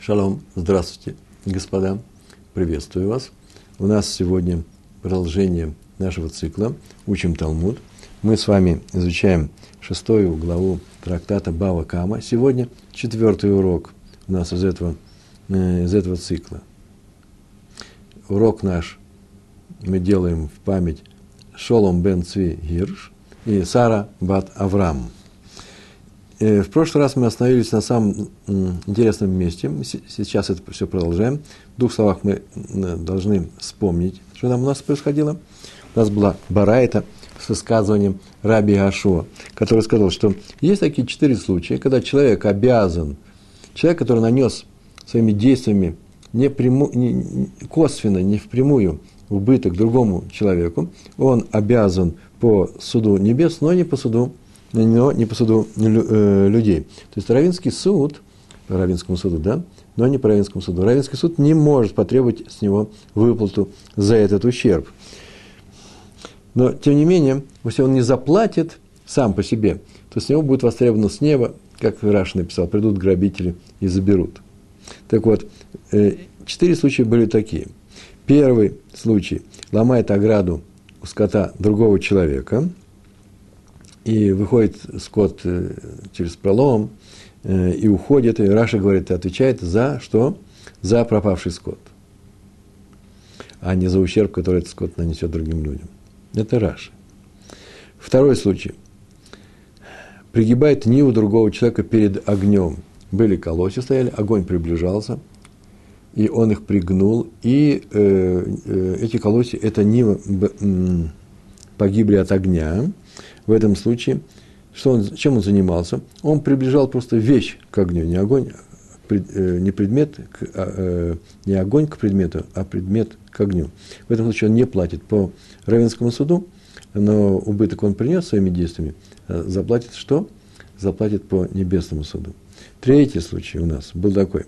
Шалом, здравствуйте, господа, приветствую вас. У нас сегодня продолжение нашего цикла «Учим Талмуд». Мы с вами изучаем шестую главу трактата Бава Кама. Сегодня четвертый урок у нас из этого, э, из этого цикла. Урок наш мы делаем в память Шолом бен Цви Гирш и Сара бат Авраам – в прошлый раз мы остановились на самом интересном месте. Сейчас это все продолжаем. В двух словах мы должны вспомнить, что там у нас происходило. У нас была барайта с высказыванием Раби Ашуа, который сказал, что есть такие четыре случая, когда человек обязан, человек, который нанес своими действиями не пряму, не, косвенно, не впрямую убыток другому человеку, он обязан по суду небес, но не по суду но не по суду э, людей. То есть Равинский суд, Равинскому суду, да, но не по Равинскому суду. Равинский суд не может потребовать с него выплату за этот ущерб. Но, тем не менее, если он не заплатит сам по себе, то с него будет востребовано с неба, как Раш написал, придут грабители и заберут. Так вот, э, четыре случая были такие. Первый случай – ломает ограду у скота другого человека – и выходит скот э, через пролом, э, и уходит, и Раши говорит, отвечает за что? За пропавший скот, а не за ущерб, который этот скот нанесет другим людям. Это Раши. Второй случай. Пригибает ниву другого человека перед огнем. Были колосья стояли, огонь приближался, и он их пригнул, и э, э, эти колосья, это нива, э, погибли от огня, в этом случае, что он, чем он занимался? Он приближал просто вещь к огню, не огонь, э, не предмет, а, э, не огонь к предмету, а предмет к огню. В этом случае он не платит по Равенскому суду, но убыток он принес своими действиями, а заплатит что? Заплатит по небесному суду. Третий случай у нас был такой.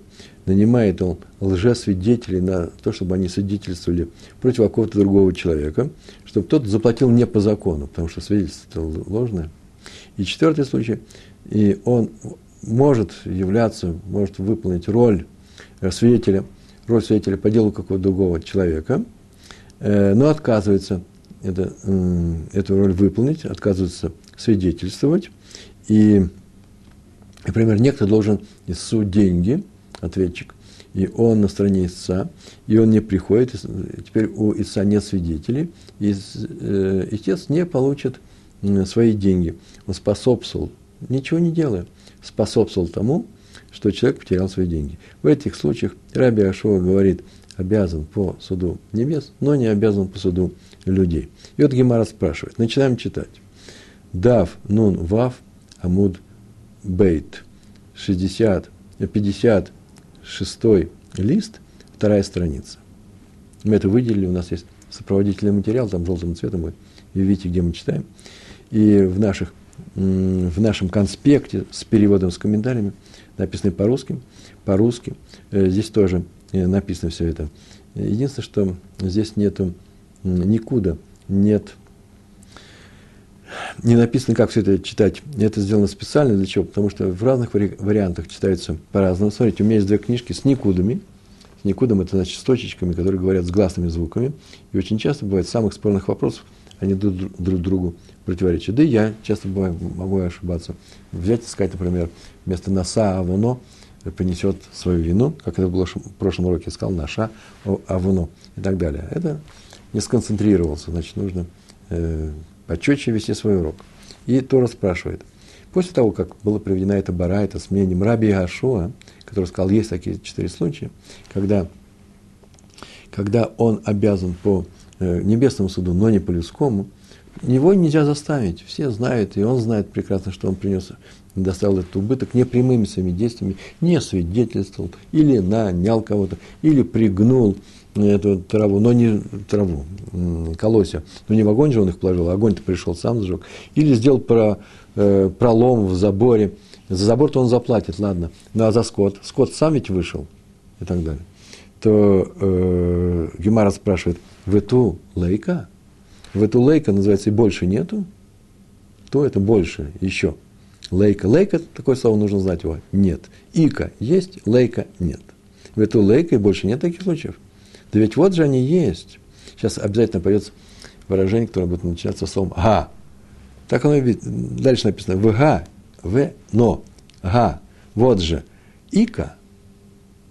Нанимает он лжесвидетелей на то, чтобы они свидетельствовали против какого-то другого человека, чтобы тот заплатил не по закону, потому что свидетельство ложное. И четвертый случай, и он может являться, может выполнить роль свидетеля, роль свидетеля по делу какого-то другого человека, э, но отказывается это, эту роль выполнить, отказывается свидетельствовать, и Например, некто должен истцу деньги, ответчик, и он на стороне истца, и он не приходит, теперь у истца нет свидетелей, и э, истец не получит свои деньги. Он способствовал, ничего не делая, способствовал тому, что человек потерял свои деньги. В этих случаях Раби Ашова говорит, обязан по суду небес, но не обязан по суду людей. И вот Гемара спрашивает, начинаем читать. Дав, нун, вав, амуд, Бейт, 60, 56 лист, вторая страница. Мы это выделили, у нас есть сопроводительный материал, там желтым цветом вы видите, где мы читаем. И в, наших, в нашем конспекте с переводом, с комментариями, написано по-русски, по-русски, э, здесь тоже э, написано все это. Единственное, что здесь нету никуда, нет не написано, как все это читать. Это сделано специально для чего? Потому что в разных вари- вариантах читается по-разному. Смотрите, у меня есть две книжки с никудами. С никудом это значит с точечками, которые говорят с гласными звуками. И очень часто бывает самых спорных вопросов, они друг, друг другу противоречат. Да и я часто бываю, могу ошибаться. Взять и сказать, например, вместо носа авоно принесет свою вину, как это было в прошлом уроке, я сказал наша авоно и так далее. Это не сконцентрировался, значит, нужно э, почетче вести свой урок. И Тора спрашивает, после того, как была приведена эта бара, это с мнением Раби Гашуа, который сказал, есть такие четыре случая, когда, когда он обязан по э, небесному суду, но не по людскому, его нельзя заставить. Все знают, и он знает прекрасно, что он принес, доставил этот убыток не прямыми своими действиями, не свидетельствовал, или нанял кого-то, или пригнул, эту траву, но не траву, колосья, но не в огонь же он их положил, а огонь-то пришел, сам сжег. Или сделал про, э, пролом в заборе. За забор-то он заплатит, ладно. Ну а за скот? Скот сам ведь вышел и так далее. То э, Гемара спрашивает, в эту лейка? В эту лейка, называется, и больше нету? То это больше еще. Лейка. Лейка, такое слово нужно знать его. Нет. Ика есть, лейка нет. В эту лейку и больше нет таких случаев. Да ведь вот же они есть. Сейчас обязательно пойдет выражение, которое будет начинаться словом «га». Так оно и дальше написано «в га», «в», «но», «га». Вот же. «Ика».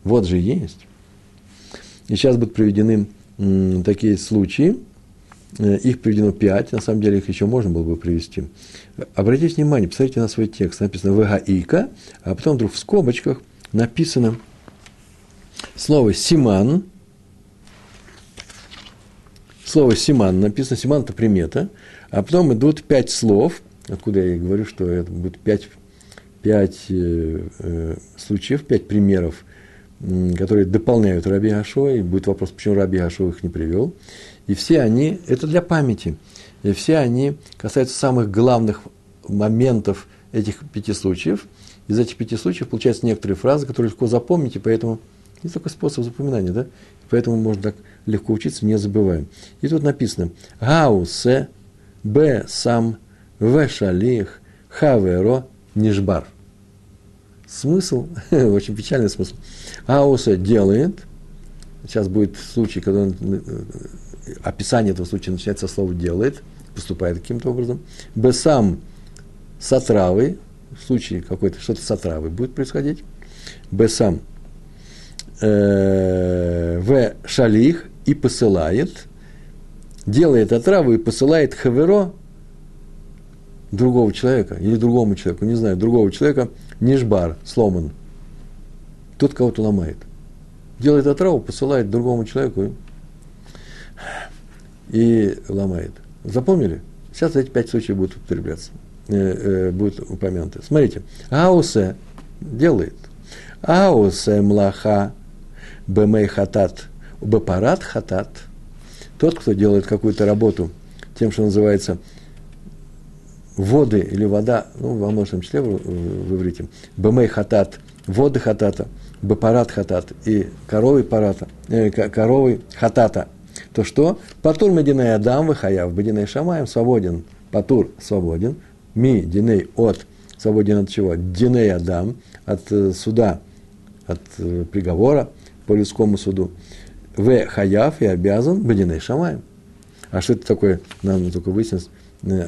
Вот же есть. И сейчас будут приведены м, такие случаи, э, их приведено пять, на самом деле их еще можно было бы привести. Обратите внимание, посмотрите на свой текст, написано «вга ика», а потом вдруг в скобочках написано слово «симан», слово «симан» написано, «симан» – это примета, а потом идут пять слов, откуда я и говорю, что это будет пять, пять э, э, случаев, пять примеров, э, которые дополняют Раби Ашо, и будет вопрос, почему Раби Ашо их не привел. И все они, это для памяти, и все они касаются самых главных моментов этих пяти случаев. Из этих пяти случаев получаются некоторые фразы, которые легко запомнить, и поэтому есть такой способ запоминания, да? Поэтому можно так легко учиться, не забываем. И тут написано «Гаусе б сам в шалих хаверо нишбар». Смысл, очень печальный смысл. Гаусе делает, сейчас будет случай, когда он, э, описание этого случая начинается со слова «делает», поступает каким-то образом. Б сам с отравой, в случае какой-то что-то с отравой будет происходить. Б сам Э, в шалих и посылает, делает отраву и посылает хаверо другого человека или другому человеку, не знаю, другого человека, нишбар, сломан. Тот кого-то ломает. Делает отраву, посылает другому человеку и ломает. Запомнили? Сейчас эти пять случаев будут употребляться, э, э, будут упомянуты. Смотрите, аусе делает, аусе млаха бемей хатат, бепарат хатат, тот, кто делает какую-то работу тем, что называется воды или вода, ну, во множественном числе в, в иврите, бемей хатат, воды хатата, бепарат хатат и коровы парата, э, коровы хатата, то что? Патур мединей адам выхаяв, бединей шамаем свободен, патур свободен, ми диней от, свободен от чего? Диней адам, от э, суда, от э, приговора, по людскому суду. В хаяв и обязан бадиней шамаем. А что это такое, нам только выяснить, э,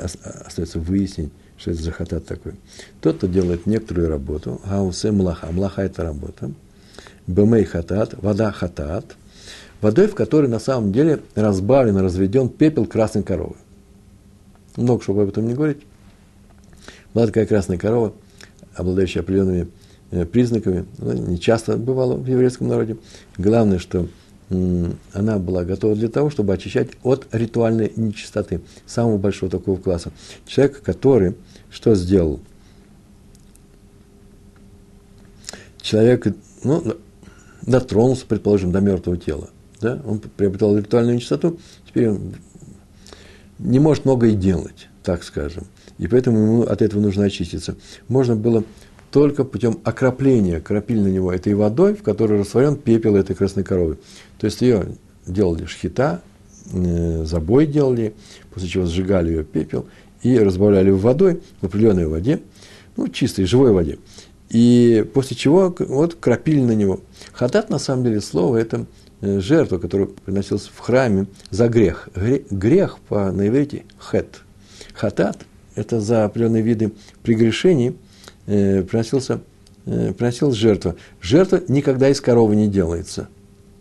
остается выяснить, что это за хатат такой. Тот, кто делает некоторую работу, гаусе млаха, млаха – это работа, бемей хатат, вода хатат, водой, в которой на самом деле разбавлен, разведен пепел красной коровы. Много, чтобы об этом не говорить. Была такая красная корова, обладающая определенными Э, признаками, ну, не часто бывало в еврейском народе. Главное, что она была готова для того, чтобы очищать от ритуальной нечистоты, самого большого такого класса. Человек, который что сделал? Человек, ну, дотронулся, предположим, до мертвого тела, да? он приобретал ритуальную нечистоту, теперь он не может многое делать, так скажем. И поэтому ему от этого нужно очиститься. Можно было только путем окропления, крапили на него этой водой, в которой растворен пепел этой красной коровы. То есть ее делали шхита, э, забой делали, после чего сжигали ее пепел и разбавляли водой, в определенной воде, ну, чистой, живой воде. И после чего вот крапили на него. Хатат, на самом деле, слово – это э, жертва, которая приносилась в храме за грех. Грех по, на хет. Хатат – это за определенные виды прегрешений – э, приносился, э, приносилась жертва. Жертва никогда из коровы не делается,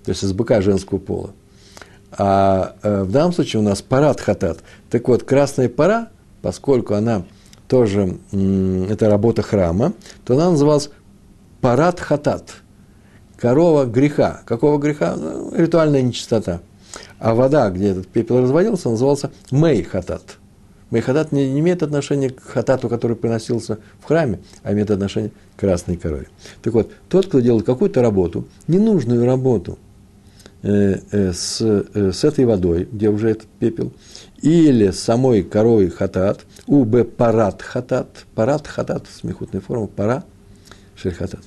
то есть из быка женского пола. А э, в данном случае у нас парад хатат. Так вот, красная пора, поскольку она тоже, это работа храма, то она называлась парад хатат. Корова греха. Какого греха? Ну, ритуальная нечистота. А вода, где этот пепел разводился, назывался мей хатат – Мейхатат не, не имеет отношения к хатату, который приносился в храме, а имеет отношение к красной корове. Так вот, тот, кто делает какую-то работу, ненужную работу с, э, с этой водой, где уже этот пепел, или самой коровой хатат, уб парат хатат, парат хатат, смехутная форма, пара, шель хатат,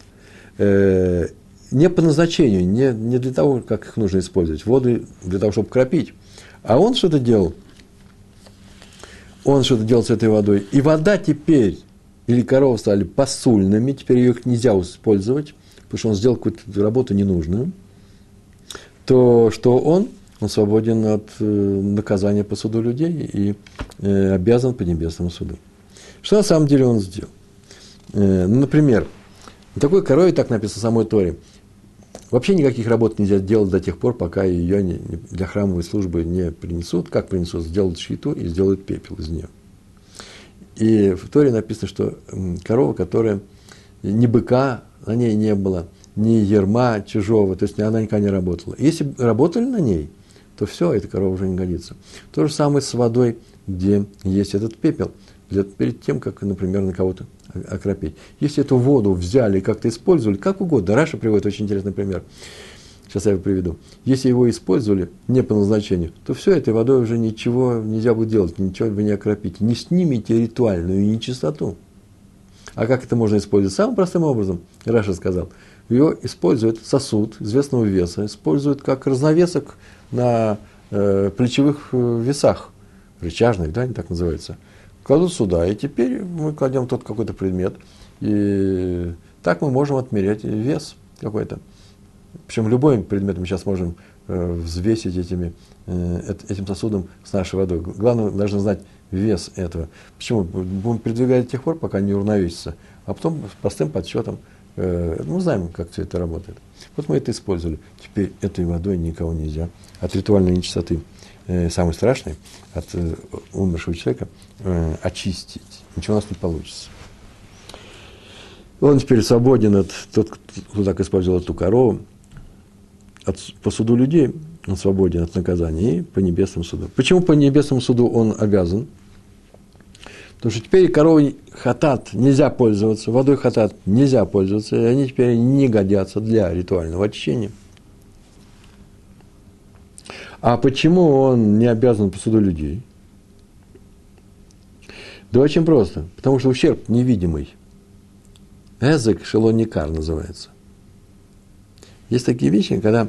э, не по назначению, не, не для того, как их нужно использовать, воду для того, чтобы кропить, а он что-то делал – он что-то делал с этой водой. И вода теперь или коровы стали посульными, теперь их нельзя использовать, потому что он сделал какую-то работу ненужную, то что он, он свободен от э, наказания по суду людей и э, обязан по небесному суду. Что на самом деле он сделал? Э, ну, например, такой корове, так написано в самой Торе, вообще никаких работ нельзя делать до тех пор, пока ее не, для храмовой службы не принесут. Как принесут? Сделают щиту и сделают пепел из нее. И в Торе написано, что корова, которая ни быка на ней не было, ни ерма чужого, то есть она никогда не работала. Если работали на ней, то все, эта корова уже не годится. То же самое с водой, где есть этот пепел, для, перед тем, как, например, на кого-то окропить. Если эту воду взяли и как-то использовали, как угодно, Раши приводит очень интересный пример. Сейчас я его приведу. Если его использовали не по назначению, то все, этой водой уже ничего нельзя будет делать, ничего вы не окропите. Не снимите ритуальную нечистоту. А как это можно использовать? Самым простым образом, Раши сказал, ее используют сосуд известного веса, используют как разновесок на э, плечевых э, весах, рычажных, да, они так называются. Кладут сюда, и теперь мы кладем тот какой-то предмет, и так мы можем отмерять вес какой-то. Причем любой предмет мы сейчас можем э, взвесить этими, э, этим сосудом с нашей водой. Главное, должны знать вес этого. Почему? Будем передвигать до тех пор, пока не уравновесится. А потом простым подсчетом, мы знаем, как все это работает. Вот мы это использовали. Теперь этой водой никого нельзя. От ритуальной нечистоты, э, самой страшной, от э, умершего человека, э, очистить. Ничего у нас не получится. Он теперь свободен от тот, кто так использовал эту корову, от, по суду людей он свободен от наказания и по небесному суду. Почему по небесному суду он обязан? Потому что теперь коровой хатат нельзя пользоваться, водой хатат нельзя пользоваться, и они теперь не годятся для ритуального очищения. А почему он не обязан по суду людей? Да очень просто. Потому что ущерб невидимый. Эзек шелоникар называется. Есть такие вещи, когда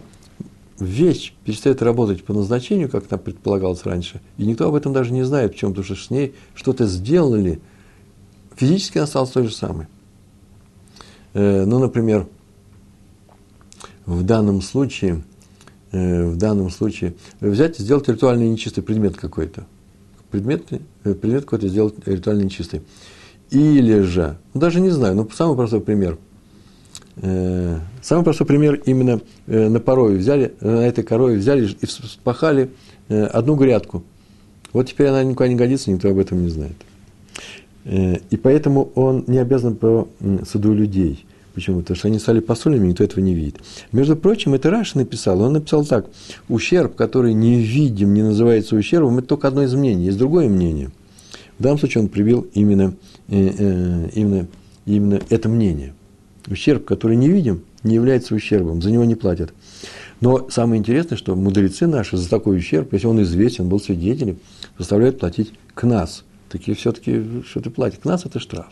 вещь перестает работать по назначению, как там предполагалось раньше, и никто об этом даже не знает, в чем, потому что с ней что-то сделали, физически она осталась той же самой. Э, ну, например, в данном случае, э, в данном случае, взять и сделать ритуально нечистый предмет какой-то. Предмет, э, предмет какой-то сделать ритуально нечистый. Или же, ну, даже не знаю, ну, самый простой пример – самый простой пример именно э, на порове взяли, э, на этой корове взяли и вспахали одну грядку. Вот теперь она никуда не годится, никто об этом не знает. И поэтому он не обязан по суду людей. Почему? Потому что они стали посольными, никто этого не видит. Между прочим, это Раш написал. Он написал так. Ущерб, который не видим, не называется ущербом, это только одно из мнений. Есть другое мнение. В данном случае он привил именно, именно, именно это мнение – ущерб, который не видим, не является ущербом, за него не платят. Но самое интересное, что мудрецы наши за такой ущерб, если он известен, был свидетелем, заставляют платить к нас. Такие все-таки что-то платят. К нас это штраф.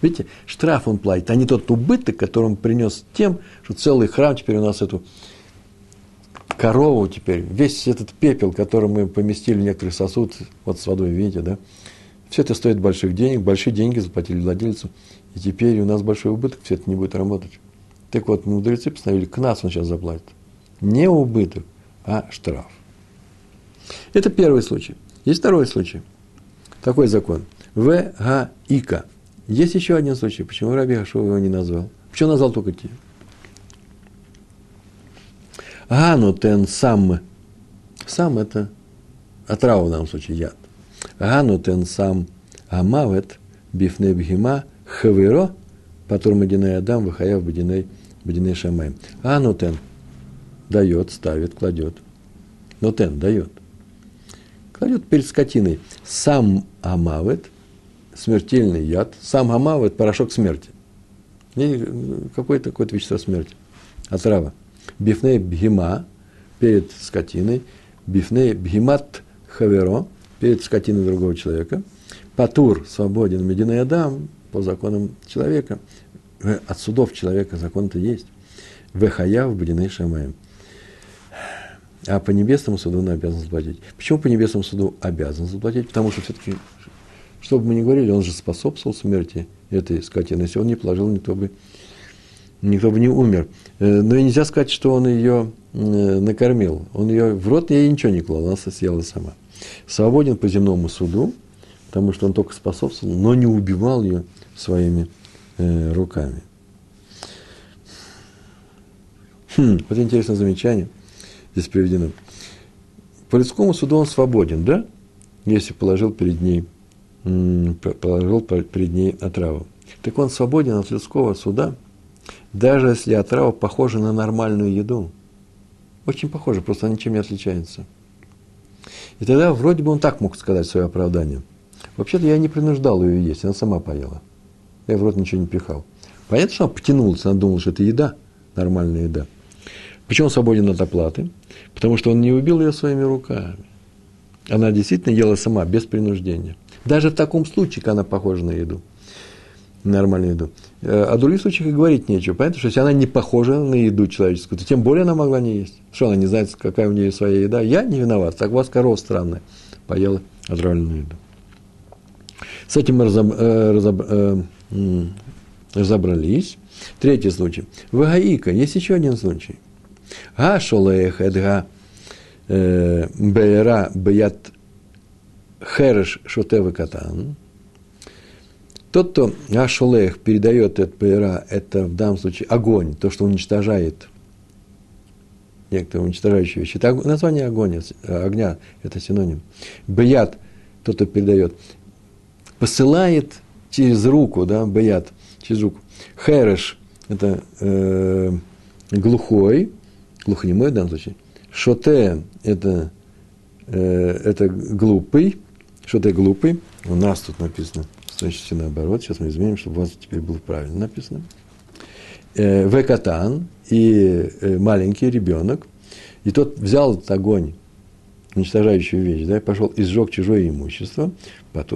Видите, штраф он платит, а не тот убыток, который он принес тем, что целый храм теперь у нас эту корову теперь, весь этот пепел, который мы поместили в некоторый сосуд, вот с водой, видите, да, все это стоит больших денег, большие деньги заплатили владельцу, и теперь у нас большой убыток, все это не будет работать. Так вот, мудрецы постановили, к нас он сейчас заплатит. Не убыток, а штраф. Это первый случай. Есть второй случай. Такой закон. В Га Ика. Есть еще один случай. Почему Раби Хашов его не назвал? Почему назвал только те? Гану тен сам. Сам это отрава в данном случае яд. Гану тен сам амавет бифне бхима Хаверо, потом Мадинай Адам, Вахаяв Бадинай, Бадинай Шамай. А Нотен дает, ставит, кладет. Нотен дает. Кладет перед скотиной. Сам Амавет, смертельный яд. Сам Амавет, порошок смерти. Какое-то какое вещество смерти. Отрава. Бифней бхима, перед скотиной. Бифней бхимат хаверо, перед скотиной другого человека. Патур, свободен, мединой адам, по законам человека. От судов человека закон-то есть. Вехая в Бадиней Шамаем. А по небесному суду он обязан заплатить. Почему по небесному суду обязан заплатить? Потому что все-таки Что бы мы ни говорили, он же способствовал смерти этой скотины. Если он не положил, никто бы, никто бы не умер. Э, но и нельзя сказать, что он ее э, накормил. Он ее в рот ей ничего не клал, она съела сама. Свободен по земному суду, потому что он только способствовал, но не убивал ее своими э, руками. Хм, вот интересное замечание здесь приведено. По людскому суду он свободен, да? Если положил перед ней, положил перед ней отраву. Так он свободен от людского суда, даже если отрава похожа на нормальную еду. Очень похоже, просто ничем не отличается. И тогда вроде бы он так мог сказать свое оправдание. Вообще-то я не принуждал ее есть, она сама поела. Я в рот ничего не пихал. Понятно, что она потянулась, она думала, что это еда, нормальная еда. Почему он свободен от оплаты? Потому что он не убил ее своими руками. Она действительно ела сама, без принуждения. Даже в таком случае, когда она похожа на еду. Нормальную еду. Э, о других случаях и говорить нечего. Понятно, что если она не похожа на еду человеческую, то тем более она могла не есть. Что она не знает, какая у нее своя еда? Я не виноват. Так у вас корова странная. Поела отравленную еду. С этим мы разоб, э, э, разобрались. Третий случай. Вагаика. Есть еще один случай. А шолех эдга э, бейра беят хереш шотевы катан. Тот, кто Ашолех передает этот ПРА, это в данном случае огонь, то, что уничтожает некоторые уничтожающие вещи. Это название огня, огня это синоним. Беят, тот, кто передает, посылает через руку, да, беят, через руку. Хереш, это э, глухой, глухонемой в данном случае. Шоте – это, э, это глупый, шоте – глупый. У нас тут написано, значит, наоборот. Сейчас мы изменим, чтобы у вас теперь было правильно написано. Э, Векатан и э, маленький ребенок. И тот взял этот огонь, уничтожающую вещь, да, пошел и сжег чужое имущество.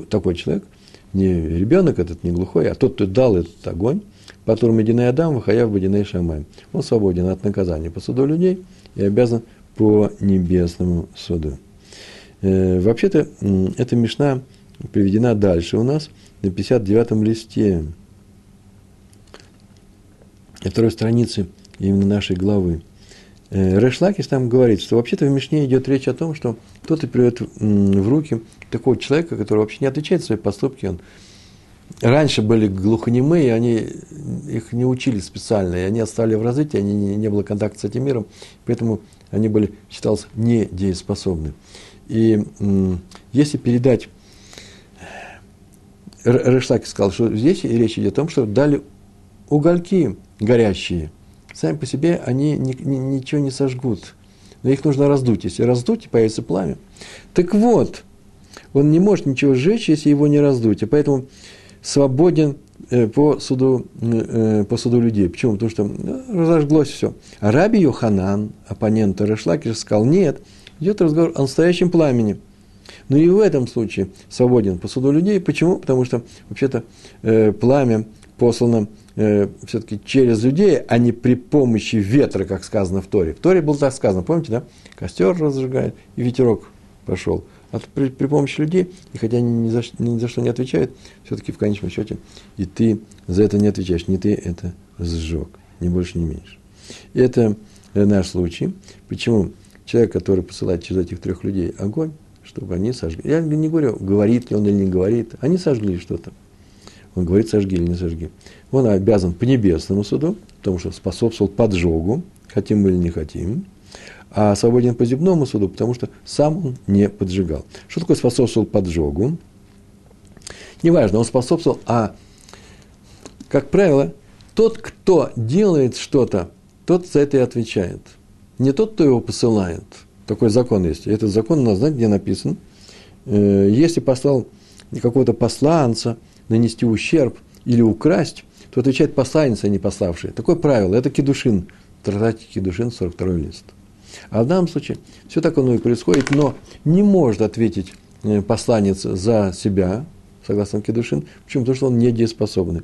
Такой человек, не ребенок этот, не глухой, а тот, кто дал этот огонь, Патур Мединей Адам, Вахаяв Бадиней Шамай. Он свободен от наказания по суду людей и обязан по небесному суду. Э, вообще-то, эта мешна приведена дальше у нас на 59-м листе второй страницы именно нашей главы. Э, Решлакис там говорит, что вообще-то в Мишне идет речь о том, что кто-то приведет в руки такого человека, который вообще не отвечает за свои поступки, он раньше были глухонемые, они их не учили специально, и они отстали в развитии, они не, не было контакта с этим миром, поэтому они были, считался, недееспособны. И если передать, Решлаки сказал, что здесь речь идет о том, что дали угольки горящие. Сами по себе они ни, ни, ничего не сожгут, но их нужно раздуть. Если раздуть, появится пламя. Так вот, он не может ничего сжечь, если его не раздуть. И поэтому свободен э, по суду, э, по суду людей. Почему? Потому что ну, разожглось все. А Раби Йоханан, оппонент Решлакиш, сказал, нет, идет разговор о настоящем пламени. Но и в этом случае свободен по суду людей. Почему? Потому что вообще-то э, пламя послано э, все-таки через людей, а не при помощи ветра, как сказано в Торе. В Торе было так сказано, помните, да? Костер разжигает, и ветерок пошел. А при, при помощи людей, и хотя они ни за, ни за что не отвечают, все-таки в конечном счете и ты за это не отвечаешь, не ты это сжег, ни больше, ни меньше. И это наш случай. Почему? Человек, который посылает через этих трех людей огонь, чтобы они сожгли. Я не говорю, говорит ли он или не говорит. Они сожгли что-то. Он говорит, сожги или не сожги. Он обязан по небесному суду, потому что способствовал поджогу, хотим мы или не хотим а свободен по земному суду, потому что сам он не поджигал. Что такое способствовал поджогу? Неважно, он способствовал, а, как правило, тот, кто делает что-то, тот за это и отвечает. Не тот, кто его посылает. Такой закон есть. Этот закон у нас, знаете, где написан? Э, если послал какого-то посланца нанести ущерб или украсть, то отвечает посланец, а не пославший. Такое правило. Это кедушин. Трактате кедушин, 42 лист. А в данном случае все так оно и происходит, но не может ответить э, посланец за себя, согласно Кедушин. Почему? Потому что он недееспособный.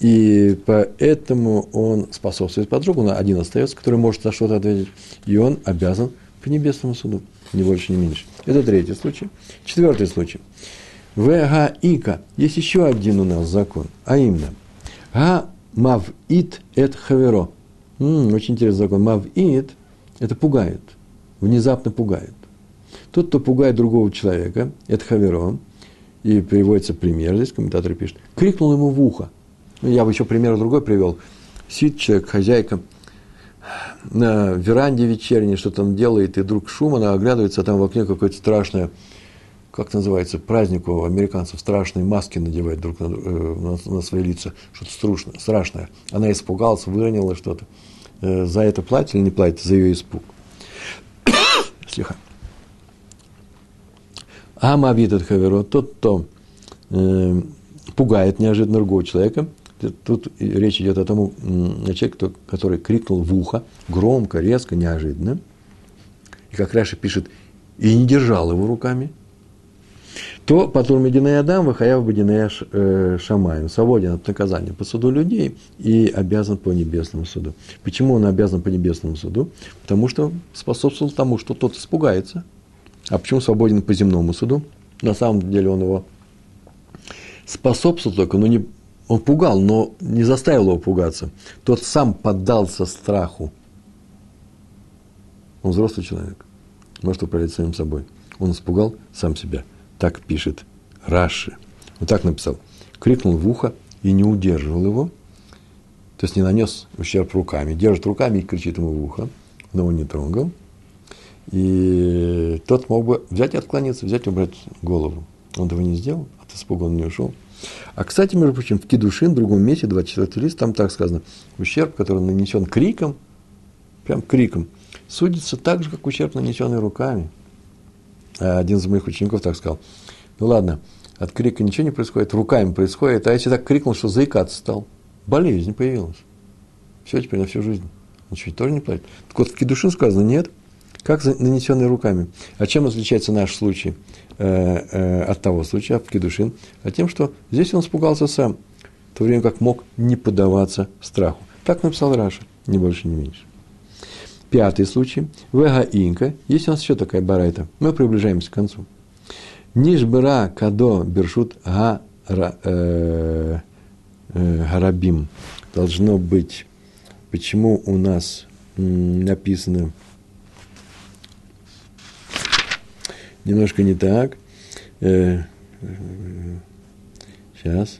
И поэтому он способствует подругу, но один остается, который может за что-то ответить, и он обязан по небесному суду, ни больше, ни меньше. Это третий случай. Четвертый случай. ВГ Ика. Есть еще один у нас закон, а именно Га Мавит эт хаверо. Очень интересный закон. Мавит – это пугает, внезапно пугает. Тот, кто пугает другого человека, это хаверо, и приводится пример, здесь комментатор пишет, крикнул ему в ухо. Ну, я бы еще пример другой привел. Сидит человек, хозяйка, на веранде вечерней, что-то он делает, и вдруг шум, она оглядывается, а там в окне какое-то страшное, как называется, праздник у американцев, страшные маски надевают друг на, э, на, на свои лица, что-то страшное, страшное. Она испугалась, выронила что-то. Э, за это платит или не платит, за ее испуг. Слегка. Амавид от хаверо, тот, кто э, пугает неожиданно другого человека. Тут речь идет о том человеке, который крикнул в ухо, громко, резко, неожиданно. И как Раша пишет, и не держал его руками, то потом Мединей Адам, Вахаяв Бадинея э, Шамаем, свободен от наказания по суду людей и обязан по небесному суду. Почему он обязан по небесному суду? Потому что способствовал тому, что тот испугается, а почему свободен по земному суду? На самом деле он его способствовал только, но не, он пугал, но не заставил его пугаться. Тот сам поддался страху. Он взрослый человек, может управлять самим собой. Он испугал сам себя. Так пишет Раши. Вот так написал. Крикнул в ухо и не удерживал его. То есть не нанес ущерб руками. Держит руками и кричит ему в ухо, но он не трогал. И тот мог бы взять и отклониться, взять и убрать голову. Он этого не сделал, от испуга он не ушел. А, кстати, между прочим, в Кедушин, в другом месте, 24 лист, там так сказано, ущерб, который нанесен криком, прям криком, судится так же, как ущерб, нанесенный руками. А один из моих учеников так сказал, ну ладно, от крика ничего не происходит, руками происходит, а если так крикнул, что заикаться стал, болезнь появилась. Все теперь на всю жизнь. Ничего тоже не платит. Так вот, в Кедушин сказано, нет, как нанесенный руками. А чем отличается наш случай э, э, от того случая, в Кедушин? А тем, что здесь он испугался сам, в то время как мог не поддаваться страху. Так написал Раша, ни больше, ни меньше. Пятый случай. Вега инка. Есть у нас еще такая барайта. Мы приближаемся к концу. Нишбера кадо бершут га, э, э, гарабим. Должно быть. Почему у нас написано немножко не так. Э, сейчас.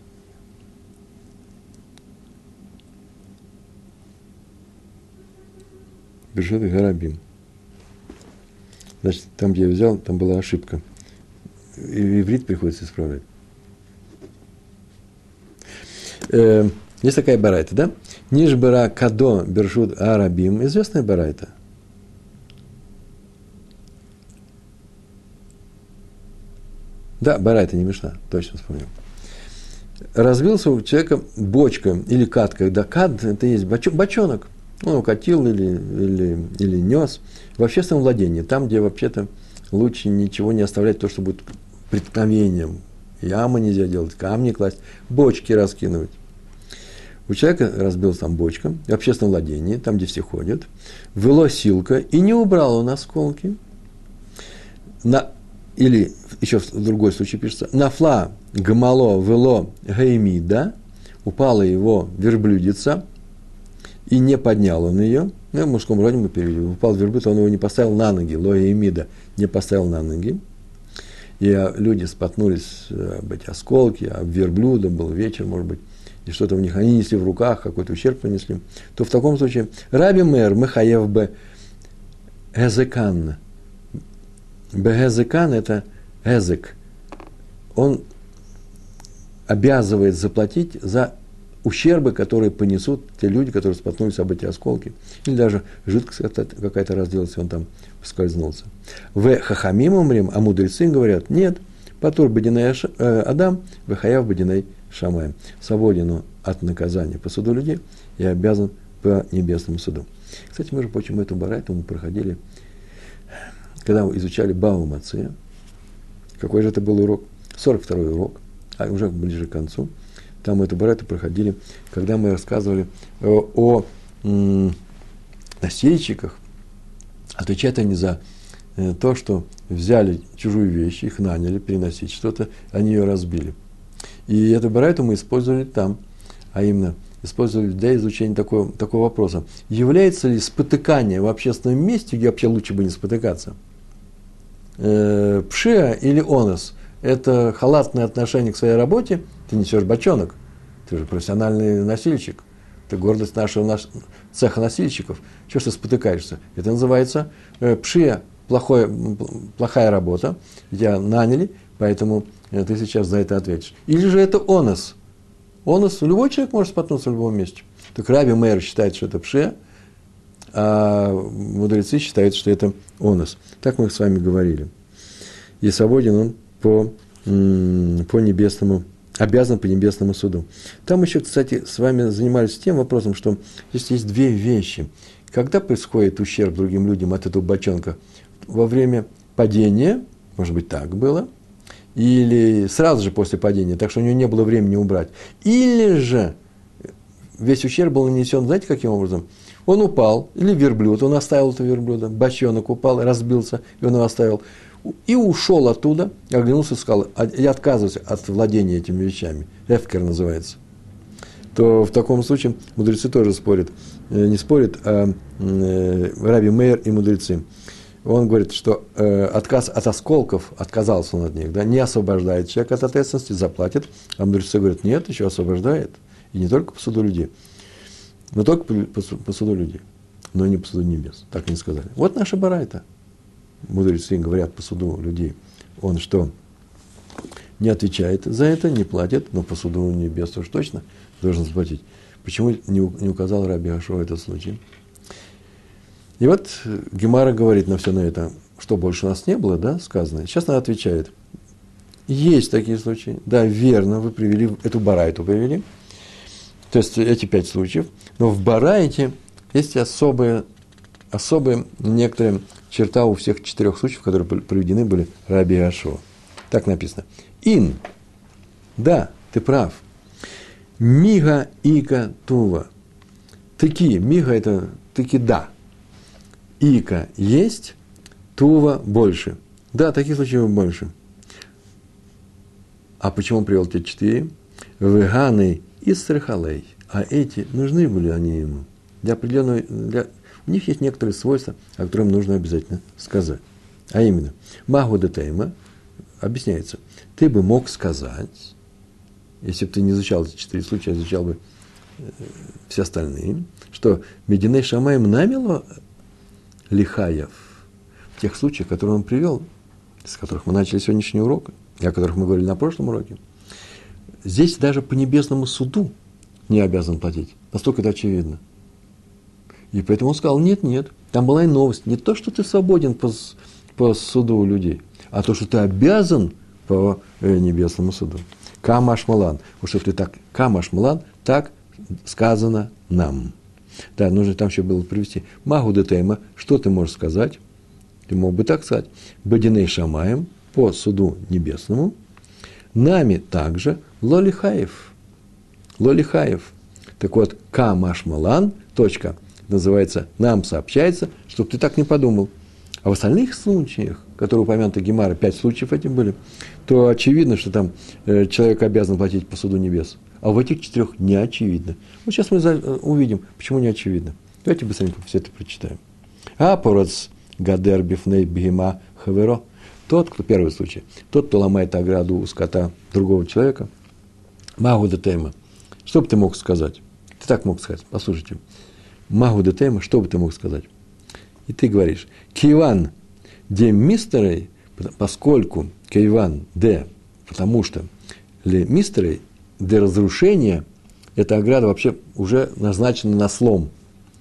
Бершот и Гарабим. Значит, там, где я взял, там была ошибка. И иврит приходится исправлять. Э, есть такая барайта, да? Нижбера кадо бершут арабим. Известная барайта – Да, барайта не мешна, точно вспомнил. Разбился у человека бочка или катка. Да, кат – это есть бочонок. Он укатил или, или, или нес в общественном владении, там, где вообще-то лучше ничего не оставлять, то, что будет преткновением. Ямы нельзя делать, камни класть, бочки раскинуть. У человека разбилась там бочка в общественном владении, там, где все ходят, выло силка, и не убрал он осколки. На или еще в другой случай пишется, нафла гамало вело геймида, упала его верблюдица, и не поднял он ее, ну, в мужском роде мы перевели, упал верблюд, он его не поставил на ноги, ло геймида не поставил на ноги, и а, люди споткнулись э, об эти осколки, об верблюда, был вечер, может быть, и что-то у них, они несли в руках, какой-то ущерб понесли, то в таком случае Раби Мэр Михаев Б. Эзекан, Бегезекан – это эзек. Он обязывает заплатить за ущербы, которые понесут те люди, которые споткнулись об эти осколки. Или даже жидкость какая-то разделась, он там поскользнулся. В хахамим умрим, а мудрецы говорят, нет, патур бадиней э, Адам, в хаяв бадиней Шамаем. Свободен от наказания по суду людей и обязан по небесному суду. Кстати, между прочим, эту барайту мы проходили когда мы изучали Бау Мация, какой же это был урок? 42-й урок, а уже ближе к концу. Там мы эту барету проходили, когда мы рассказывали о, о м, носильщиках. Отвечают они за э, то, что взяли чужую вещь, их наняли переносить что-то, они ее разбили. И эту барайту мы использовали там, а именно использовали для изучения такого, такого вопроса. Является ли спотыкание в общественном месте, где вообще лучше бы не спотыкаться, э, пшия или онос? Это халатное отношение к своей работе, ты несешь бочонок, ты же профессиональный носильщик, ты гордость нашего наш, цеха носильщиков. Чего ж ты спотыкаешься? Это называется э, пшия, плохое, плохая работа, тебя наняли, поэтому э, ты сейчас за это ответишь. Или же это онос. Онос, любой человек может споткнуться в любом месте. Так Раби Мэр считает, что это пше, а мудрецы считают, что это онос. Так мы с вами говорили. И свободен он по, по небесному, обязан по небесному суду. Там еще, кстати, с вами занимались тем вопросом, что здесь есть две вещи. Когда происходит ущерб другим людям от этого бочонка – во время падения, может быть, так было, или сразу же после падения, так что у него не было времени убрать, или же весь ущерб был нанесен, знаете, каким образом? Он упал, или верблюд, он оставил этого верблюда, бочонок упал, разбился, и он его оставил, и ушел оттуда, оглянулся и сказал, я отказываюсь от владения этими вещами, эфкер называется, то в таком случае мудрецы тоже спорят, э, не спорят, а э, Раби Мейер и мудрецы – он говорит, что э, отказ от осколков, отказался он от них, да, не освобождает человека от ответственности, заплатит. А мудрецы говорят, нет, еще освобождает. И не только по суду людей, но только по, по, по суду людей, но не по суду небес. Так не сказали. Вот наша барайта. Мудрецы говорят по суду людей. Он что? Не отвечает за это, не платит, но по суду небес уж точно должен заплатить. Почему не, указал Раби Ашо этот случай? И вот Гемара говорит на все на это, что больше у нас не было, да, сказано. Сейчас она отвечает. Есть такие случаи. Да, верно, вы привели, эту барайту привели. То есть эти пять случаев. Но в барайте есть особые, особые некоторые черта у всех четырех случаев, которые приведены были Раби Ашо. Так написано. Ин. Да, ты прав. Мига ика тува. Таки, мига это таки да ика есть, тува больше. Да, таких случаев больше. А почему он привел те четыре? Веганы и страхалей. А эти, нужны были они ему. Для определенного, для, у них есть некоторые свойства, о которых нужно обязательно сказать. А именно, Магу Детейма объясняется, ты бы мог сказать, если бы ты не изучал эти четыре случая, а изучал бы э, все остальные, что Мединей Шамаем намело Лихаев, в тех случаях, которые он привел, с которых мы начали сегодняшний урок, и о которых мы говорили на прошлом уроке, здесь даже по небесному суду не обязан платить. Настолько это очевидно. И поэтому он сказал, нет, нет, там была и новость. Не то, что ты свободен по, по суду людей, а то, что ты обязан по э, небесному суду. Камаш Малан. Вот что ты так, Камаш Малан, так сказано нам. Да, нужно там еще было привести. Магу детейма, что ты можешь сказать? Ты мог бы так сказать. Бадиней шамаем, по суду небесному. Нами также лолихаев. Лолихаев. Так вот, камашмалан, точка, называется, нам сообщается, чтобы ты так не подумал. А в остальных случаях, которые упомянуты Гемара, пять случаев эти были, то очевидно, что там э, человек обязан платить по суду небес. А в этих четырех не очевидно. Вот сейчас мы э, увидим, почему не очевидно. Давайте быстренько все это прочитаем. А пороц гадер бифней бигема хаверо. Тот, кто, первый случай, тот, кто ломает ограду у скота другого человека, магу тема. Что бы ты мог сказать? Ты так мог сказать, послушайте. Магу тема, что бы ты мог сказать? И ты говоришь, Киван де мистерей, поскольку Киван де, потому что ли мистерей для разрушения эта ограда вообще уже назначена на слом.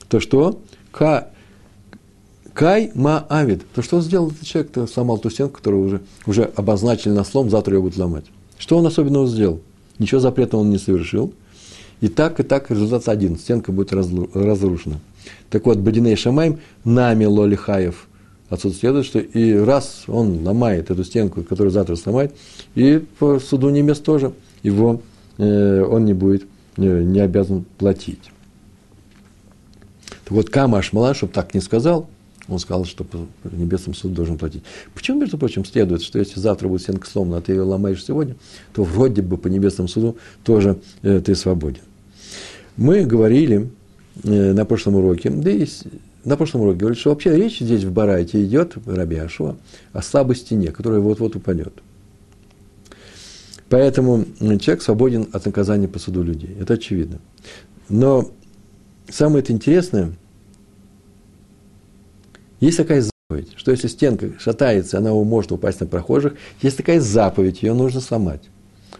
То что? Ка, кай ма авид. То что сделал этот человек? Кто сломал ту стенку, которую уже, уже обозначили на слом, завтра ее будут ломать. Что он особенного сделал? Ничего запретного он не совершил. И так, и так результат один. Стенка будет разрушена. Так вот, Бадиней Шамаем нами Лолихаев. Отсюда следует, что и раз он ломает эту стенку, которую завтра сломает, и по суду небес тоже его Э, он не будет, э, не обязан платить. Так вот, Кама Ашмала, чтобы так не сказал, Он сказал, что по небесному суду должен платить. Почему, между прочим, следует, что если завтра будет стенка сломана, а ты ее ломаешь сегодня, то вроде бы по небесному суду тоже э, ты свободен. Мы говорили э, на прошлом уроке, да и на прошлом уроке говорили, что вообще речь здесь в Барайте идет, Раби Ашуа, о слабой стене, которая вот-вот упадет. Поэтому человек свободен от наказания по суду людей. Это очевидно. Но самое интересное, есть такая заповедь, что если стенка шатается, она может упасть на прохожих, есть такая заповедь, ее нужно сломать.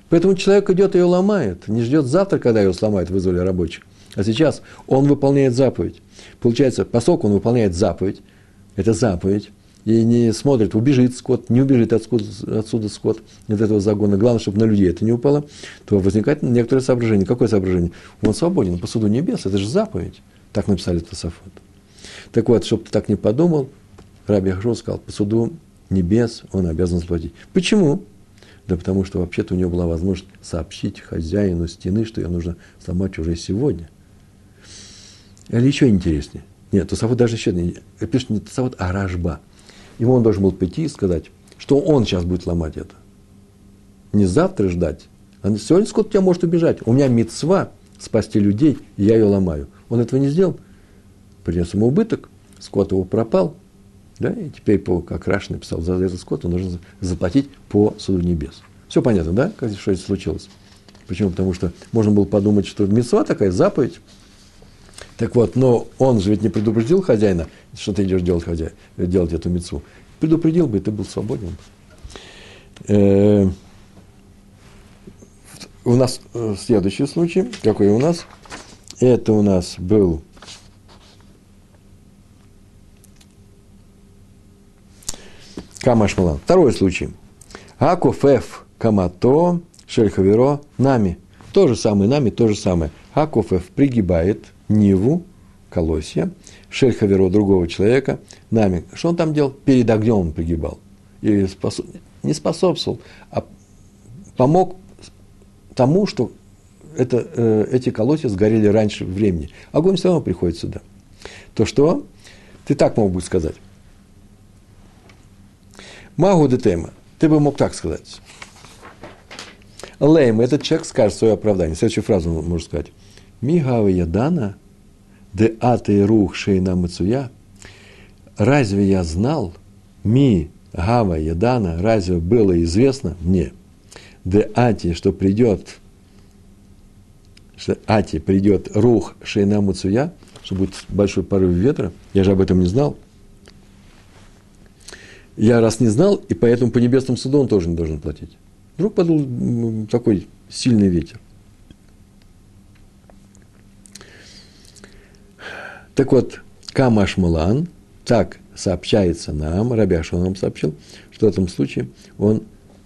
Поэтому человек идет и ее ломает, не ждет завтра, когда ее сломают, вызвали рабочих. А сейчас он выполняет заповедь. Получается, поскольку он выполняет заповедь, это заповедь, и не смотрит, убежит скот, не убежит отсюда, отсюда скот, от этого загона. Главное, чтобы на людей это не упало, то возникает некоторое соображение. Какое соображение? Он свободен по суду небес, это же заповедь. Так написали Тософот. Так вот, чтобы ты так не подумал, Раби Ахшо сказал, по суду небес он обязан заплатить. Почему? Да потому что вообще-то у него была возможность сообщить хозяину стены, что ее нужно сломать уже сегодня. Или еще интереснее. Нет, Тософот даже еще не, пишет не Тософот, а Рожба. Ему он должен был прийти и сказать, что он сейчас будет ломать это. Не завтра ждать. А сегодня скот у тебя может убежать. У меня мецва спасти людей, и я ее ломаю. Он этого не сделал. Принес ему убыток, скот его пропал. Да, и теперь, по, как Раш написал, за этот скот он должен заплатить по суду небес. Все понятно, да, как, что это случилось? Почему? Потому что можно было подумать, что мецва такая, заповедь. Так вот, но он же ведь не предупредил хозяина, что ты идешь делать, хозяин, делать эту мецву. Предупредил бы, и ты был свободен. Э, у нас э, следующий случай, какой у нас? Это у нас был Камашмалан. Второй случай. Акуфеф камато шельхаверо нами. То же самое нами, то же самое. Акуфеф пригибает Ниву, колосья, Шельхаверо другого человека, нами. Что он там делал? Перед огнем он пригибал. И способ... не способствовал, а помог тому, что это, э, эти колосья сгорели раньше времени. Огонь все равно приходит сюда. То что? Ты так мог бы сказать. Магу детема. Ты бы мог так сказать. Лейм, этот человек скажет свое оправдание. Следующую фразу может сказать. Мигава ядана, де аты рух шейна мацуя. Разве я знал, ми гава ядана, разве было известно мне, де ати, что придет, что ати придет рух шейна мацуя, что будет большой порыв ветра, я же об этом не знал. Я раз не знал, и поэтому по небесному суду он тоже не должен платить. Вдруг подул такой сильный ветер. Так вот, Камаш Мулан, так сообщается нам, Рабяша нам сообщил, что в этом случае он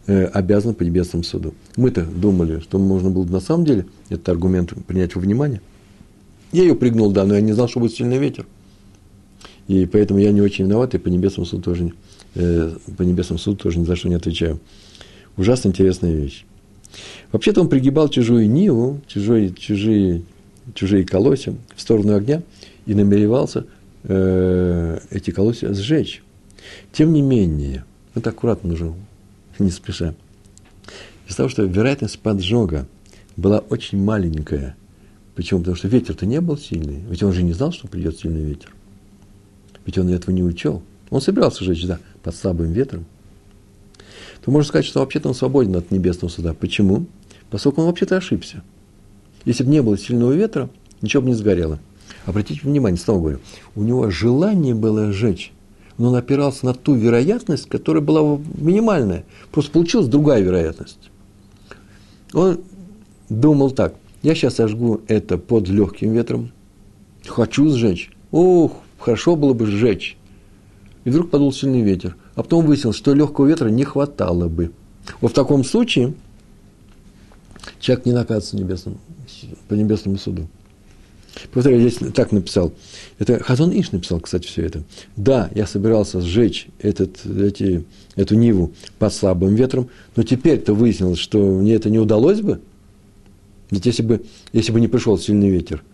э, обязан по небесному суду. Мы-то думали, что можно было на самом деле этот аргумент принять во внимание. Я ее пригнул, да, но я не знал, что будет сильный ветер. И поэтому я не очень виноват, и по небесному суду тоже, э, по небесному суду тоже ни за что не отвечаю. Ужасно интересная вещь. Вообще-то он пригибал чужую ниву, чужие, чужие, чужие колосья в сторону огня – и намеревался э, эти колосья сжечь. Тем не менее, вот аккуратно нужно, не спеша, из того, что вероятность поджога была очень маленькая. Почему? Потому что ветер-то не был сильный. Ведь он же не знал, что придет сильный ветер. Ведь он этого не учел. Он собирался жечь, да, под слабым ветром. То можно сказать, что вообще-то он свободен от небесного суда. Почему? Поскольку он вообще-то ошибся. Если бы не было сильного ветра, ничего бы не сгорело. Обратите внимание, снова говорю, у него желание было сжечь, но он опирался на ту вероятность, которая была минимальная. Просто получилась другая вероятность. Он думал так, я сейчас сожгу это под легким ветром, хочу сжечь. Ох, хорошо было бы сжечь. И вдруг подул сильный ветер. А потом выяснилось, что легкого ветра не хватало бы. Вот в таком случае человек не наказывается небесным, по небесному суду. Повторяю, здесь так написал. Это Хазон Иш написал, кстати, все это. Да, я собирался сжечь этот, эти, эту Ниву под слабым ветром, но теперь-то выяснилось, что мне это не удалось бы. Ведь если бы, если бы не пришел сильный ветер,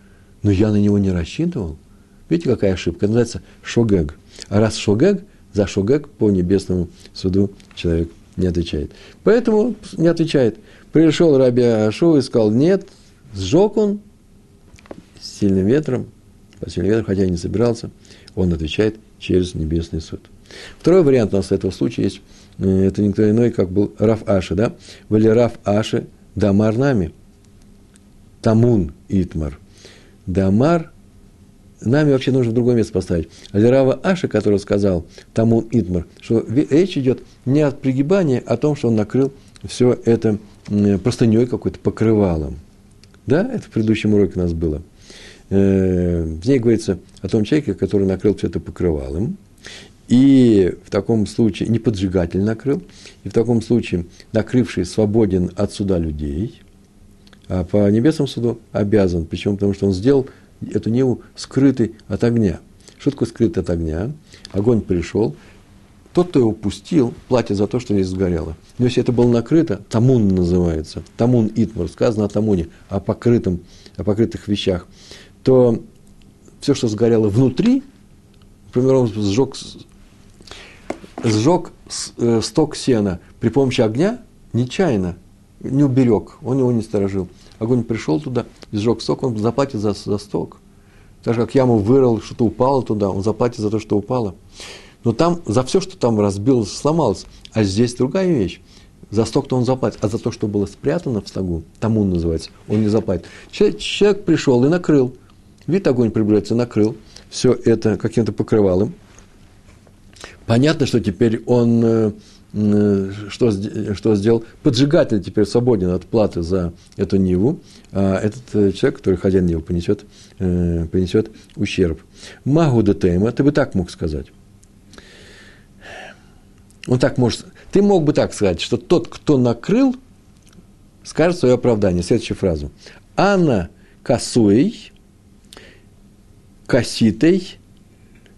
но я на него не рассчитывал. Видите, какая ошибка? Это называется шогег. А раз шогег, за шогег по небесному суду человек не отвечает. Поэтому не отвечает. Пришел Раби Ашу и сказал, нет, сжег он сильным ветром, по сильному ветру, хотя и не собирался, он отвечает через небесный суд. Второй вариант у нас этого случая есть, э, это никто иной, как был Раф Аши, да? Вали Раф Аши Дамар нами. Тамун Итмар. Дамар нами вообще нужно в другое место поставить. Алирава Аша, который сказал Тамун Итмар, что речь идет не от пригибания, а о том, что он накрыл все это простыней какой-то, покрывалом. Да, это в предыдущем уроке у нас было. Э, в ней говорится о том человеке, который накрыл все это покрывалом, и в таком случае, не поджигатель накрыл, и в таком случае накрывший свободен от суда людей, а по небесному суду обязан, почему? Потому что он сделал эту Неву скрытой от огня. Что такое скрытый от огня? Огонь пришел, тот, кто его пустил, платит за то, что здесь сгорело. Но если это было накрыто, тамун называется, тамун итмар, сказано о тамуне, о, покрытом, о покрытых вещах, то все, что сгорело внутри, например, он сжег, сжег э, сток сена при помощи огня, нечаянно, не уберег, он его не сторожил. Огонь пришел туда, сжег сток, он заплатит за, за сток. Так же, как яму вырыл, что-то упало туда, он заплатит за то, что упало. Но там за все, что там разбилось, сломалось. А здесь другая вещь. За сток-то он заплатит, а за то, что было спрятано в стогу, тому называется, он не заплатит. Человек, человек пришел и накрыл. Вид огонь приближается, накрыл. Все это каким-то покрывалом. Понятно, что теперь он э, что, что сделал? Поджигатель теперь свободен от платы за эту Ниву, а этот э, человек, который хозяин Нивы, понесет, принесет ущерб. Магу детейма, ты бы так мог сказать. Он так может... Ты мог бы так сказать, что тот, кто накрыл, скажет свое оправдание. Следующую фразу. Анна косуей, коситой,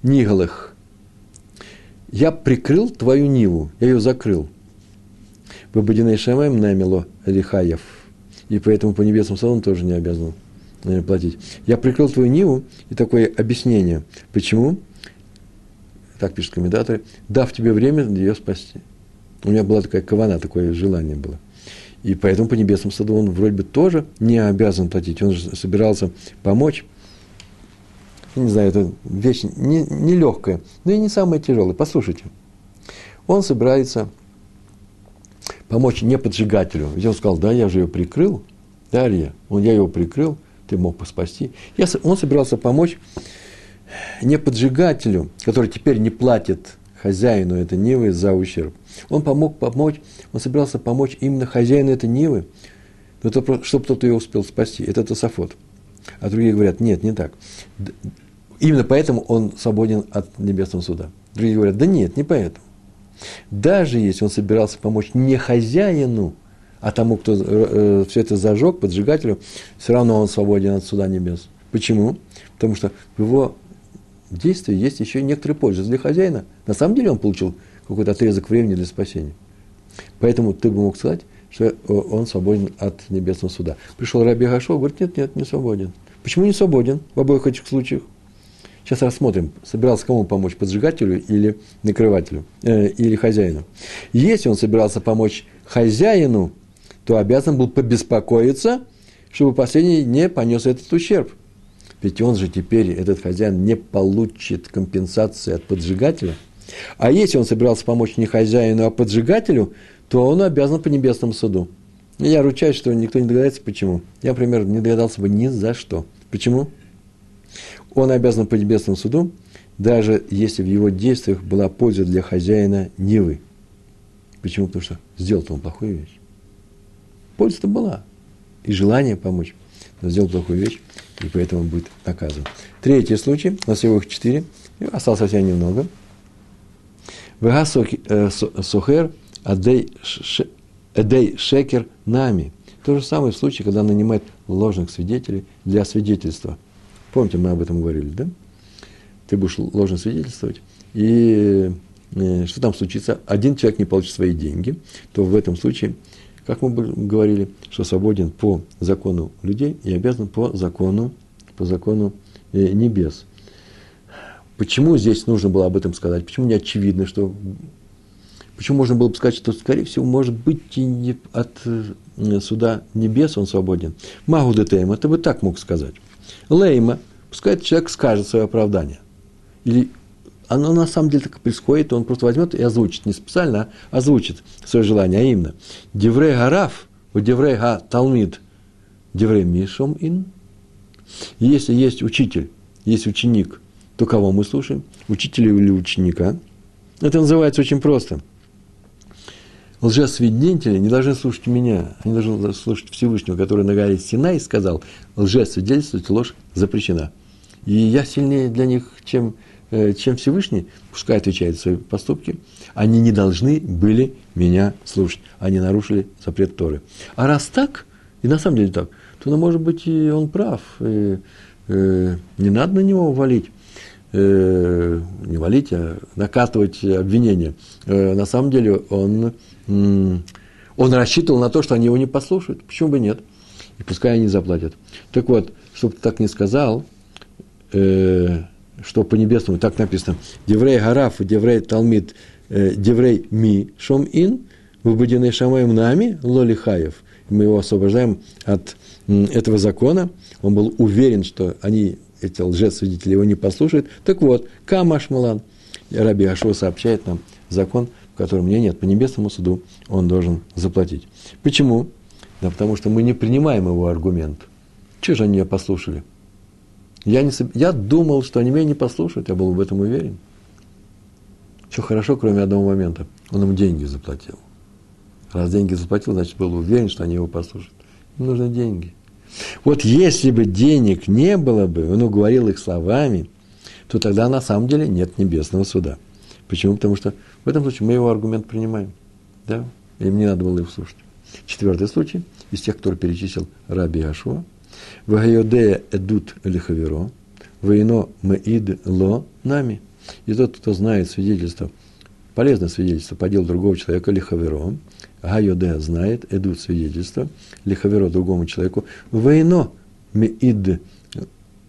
нигалых. Я прикрыл твою ниву, я ее закрыл. Бабадиней Шамаем намело Лихаев. И поэтому по небесному салону тоже не обязан платить. Я прикрыл твою ниву, и такое объяснение. Почему? так пишут комментаторы, дав тебе время ее спасти. У меня была такая кавана, такое желание было. И поэтому по небесному саду он вроде бы тоже не обязан платить. Он же собирался помочь. Я не знаю, это вещь нелегкая, не но и не самая тяжелая. Послушайте. Он собирается помочь не поджигателю. Ведь он сказал, да, я же ее прикрыл. Дарья, он, я его прикрыл, ты мог поспасти. Я, он собирался помочь не поджигателю, который теперь не платит хозяину этой Нивы за ущерб. Он помог помочь, он собирался помочь именно хозяину этой Нивы, чтобы кто-то ее успел спасти. Это Тософот. А другие говорят, нет, не так. Именно поэтому он свободен от небесного суда. Другие говорят, да нет, не поэтому. Даже если он собирался помочь не хозяину, а тому, кто э, все это зажег, поджигателю, все равно он свободен от суда небес. Почему? Потому что в его действии есть еще некоторая польза для хозяина. На самом деле он получил какой-то отрезок времени для спасения. Поэтому ты бы мог сказать, что он свободен от небесного суда. Пришел Раби Гашо, говорит, нет, нет, не свободен. Почему не свободен в обоих этих случаях? Сейчас рассмотрим, собирался кому помочь, поджигателю или накрывателю, э, или хозяину. Если он собирался помочь хозяину, то обязан был побеспокоиться, чтобы последний не понес этот ущерб – ведь он же теперь, этот хозяин, не получит компенсации от поджигателя. А если он собирался помочь не хозяину, а поджигателю, то он обязан по небесному суду. Я ручаюсь, что никто не догадается, почему. Я, например, не догадался бы ни за что. Почему? Он обязан по небесному суду, даже если в его действиях была польза для хозяина Нивы. Почему? Потому что сделал-то он плохую вещь. Польза-то была. И желание помочь. Но сделал плохую вещь и поэтому будет наказан. Третий случай, у нас всего их четыре, осталось совсем немного. Вега э, сухер адей шекер нами. То же самое в случае, когда нанимает ложных свидетелей для свидетельства. Помните, мы об этом говорили, да? Ты будешь ложно свидетельствовать, и э, что там случится? Один человек не получит свои деньги, то в этом случае как мы говорили, что свободен по закону людей и обязан по закону, по закону э, небес. Почему здесь нужно было об этом сказать? Почему не очевидно, что... Почему можно было бы сказать, что, скорее всего, может быть, и не от э, суда небес он свободен? Магу детейма, ты бы так мог сказать. Лейма, пускай человек скажет свое оправдание. Или оно на самом деле так и происходит, он просто возьмет и озвучит, не специально, а озвучит свое желание, а именно, Деврей Гараф, у Деврей Га Талмид, Деврей Мишом Ин. Если есть учитель, есть ученик, то кого мы слушаем? Учителя или ученика? Это называется очень просто. Лжесвидетели не должны слушать меня, они должны слушать Всевышнего, который на горе Синай сказал, лжесвидетельствовать ложь запрещена. И я сильнее для них, чем, э, чем Всевышний, пускай отвечает за свои поступки, они не должны были меня слушать. Они нарушили запрет Торы. А раз так, и на самом деле так, то, ну, может быть, и он прав. И, э, не надо на него валить э, не валить, а накатывать обвинения. Э, на самом деле он, э, он рассчитывал на то, что они его не послушают. Почему бы нет? И пускай они заплатят. Так вот, чтобы ты так не сказал, э, что по небесному так написано, Деврей Гараф, Деврей Талмид, э, Деврей Ми, Шом Ин, выбуденный Шамаем нами, Лолихаев. Мы его освобождаем от этого закона. Он был уверен, что они эти лжесвидетели его не послушают. Так вот, Камашмалан, Раби Ашуа сообщает нам закон, в котором мне нет, по небесному суду он должен заплатить. Почему? Да потому что мы не принимаем его аргумент. Чего же они меня послушали? Я, не, я думал, что они меня не послушают, я был в этом уверен. Все хорошо, кроме одного момента. Он им деньги заплатил. Раз деньги заплатил, значит, был уверен, что они его послушают. Им нужны деньги – вот если бы денег не было бы, он уговорил их словами, то тогда на самом деле нет небесного суда. Почему? Потому что в этом случае мы его аргумент принимаем. Да? Им не надо было его слушать. Четвертый случай из тех, который перечислил Раби Ашуа. Вагайодея эдут лихаверо, воино меид ло нами. И тот, кто знает свидетельство, полезное свидетельство по делу другого человека лихаверо, Гайоде знает, идут свидетельства, лихаверо другому человеку, войно меид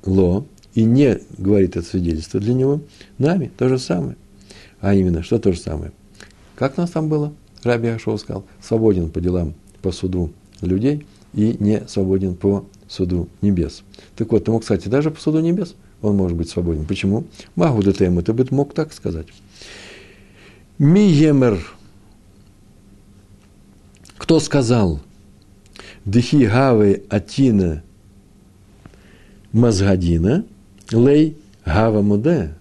ло, и не говорит это свидетельство для него, нами то же самое. А именно, что то же самое? Как у нас там было? Раби Ашоу сказал, свободен по делам, по суду людей и не свободен по суду небес. Так вот, ему, кстати, даже по суду небес он может быть свободен. Почему? Магу ДТМ, ты бы мог так сказать. Миемер кто сказал, Дехи гавы атина мазгадина, лей гава муде?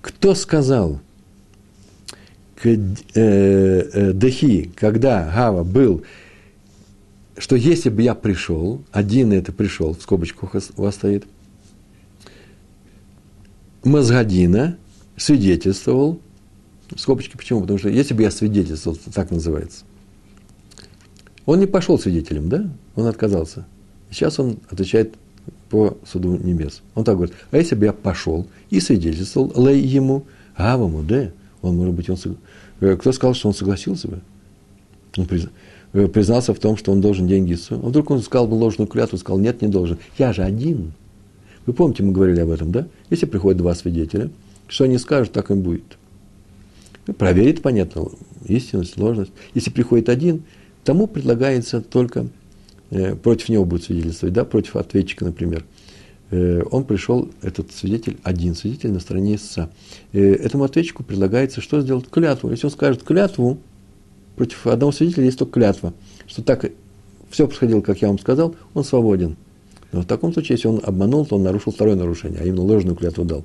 Кто сказал, э, э, Дехи, когда Гава был, что если бы я пришел, один это пришел, в скобочках у вас стоит, Мазгадина свидетельствовал, скобочки почему? Потому что если бы я свидетельствовал, так называется, он не пошел свидетелем, да? Он отказался. Сейчас он отвечает по суду небес. Он так говорит, а если бы я пошел и свидетельствовал лей ему, гаваму, да? Он, может быть, он... Э, кто сказал, что он согласился бы? Он э, признался в том, что он должен деньги А вдруг он сказал бы ложную клятву, сказал, нет, не должен. Я же один. Вы помните, мы говорили об этом, да? Если приходят два свидетеля, что они скажут, так и будет. Проверить, понятно, истинность, ложность. Если приходит один, тому предлагается только, э, против него будет свидетельствовать, да, против ответчика, например. Э, он пришел, этот свидетель, один свидетель на стороне истца. Э, этому ответчику предлагается что сделать? Клятву. Если он скажет клятву, против одного свидетеля есть только клятва, что так все происходило, как я вам сказал, он свободен. Но в таком случае, если он обманул, то он нарушил второе нарушение, а именно ложную клятву дал.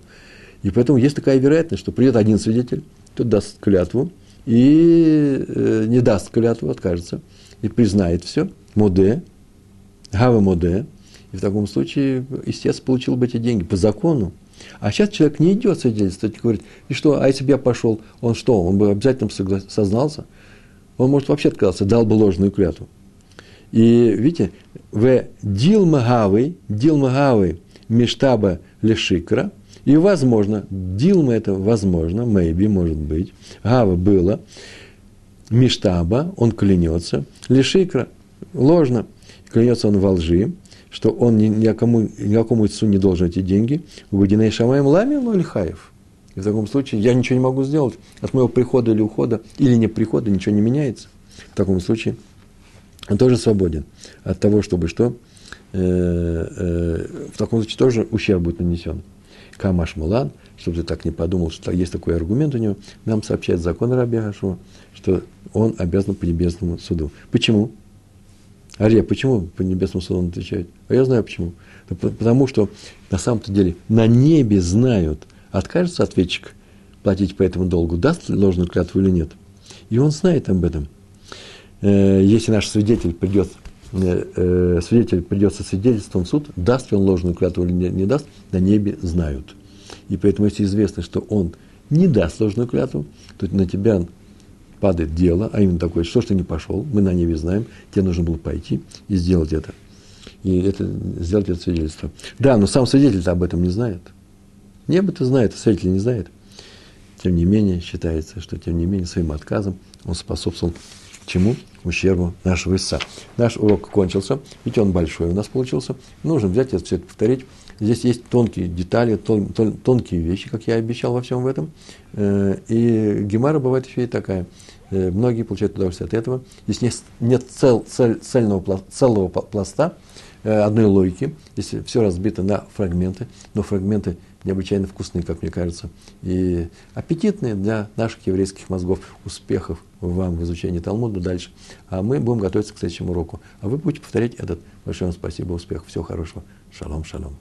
И поэтому есть такая вероятность, что придет один свидетель, тот даст клятву, и э, не даст клятву, откажется, и признает все, моде, гава моде, и в таком случае истец получил бы эти деньги по закону. А сейчас человек не идет свидетельствовать, говорит, и что, а если бы я пошел, он что, он бы обязательно сознался? Он может вообще отказаться, дал бы ложную клятву. И видите, в дилмагавы, дилмагавы мештаба лешикра – и возможно, Дилма это возможно, maybe, может быть, Гава было, Миштаба, он клянется, Лишикра, ложно, клянется он во лжи, что он ни, никому, никакому отцу не должен эти деньги, Угодиней Шамаем Лами Лихаев. И в таком случае я ничего не могу сделать. От моего прихода или ухода, или не прихода, ничего не меняется. В таком случае он тоже свободен от того, чтобы что? Э, э, в таком случае тоже ущерб будет нанесен. Камаш Мулан, чтобы ты так не подумал, что есть такой аргумент у него, нам сообщает закон Раби Хашуа, что он обязан по небесному суду. Почему? Ария, почему по небесному суду он отвечает? А я знаю почему. Потому что на самом-то деле на небе знают, откажется ответчик платить по этому долгу, даст ложную клятву или нет. И он знает об этом. Э, если наш свидетель придет, свидетель придет со свидетельством в суд, даст ли он ложную клятву или не даст, на небе знают. И поэтому, если известно, что он не даст ложную клятву, то на тебя падает дело, а именно такое, что ж ты не пошел, мы на небе знаем, тебе нужно было пойти и сделать это. И это, сделать это свидетельство. Да, но сам свидетель об этом не знает. Небо-то знает, а свидетель не знает. Тем не менее, считается, что тем не менее своим отказом он способствовал чему? Ущербу нашего истца. Наш урок кончился, ведь он большой у нас получился. Нужно взять это все это повторить. Здесь есть тонкие детали, тон, тон, тонкие вещи, как я обещал во всем в этом. Э, и гемара бывает еще и такая. Э, многие получают удовольствие от этого. Здесь нет, нет цел, цель, цельного, целого пласта, э, одной логики. Здесь все разбито на фрагменты, но фрагменты необычайно вкусные, как мне кажется, и аппетитные для наших еврейских мозгов. Успехов вам в изучении Талмуда дальше. А мы будем готовиться к следующему уроку. А вы будете повторять этот. Большое вам спасибо, успехов, всего хорошего. Шалом, шалом.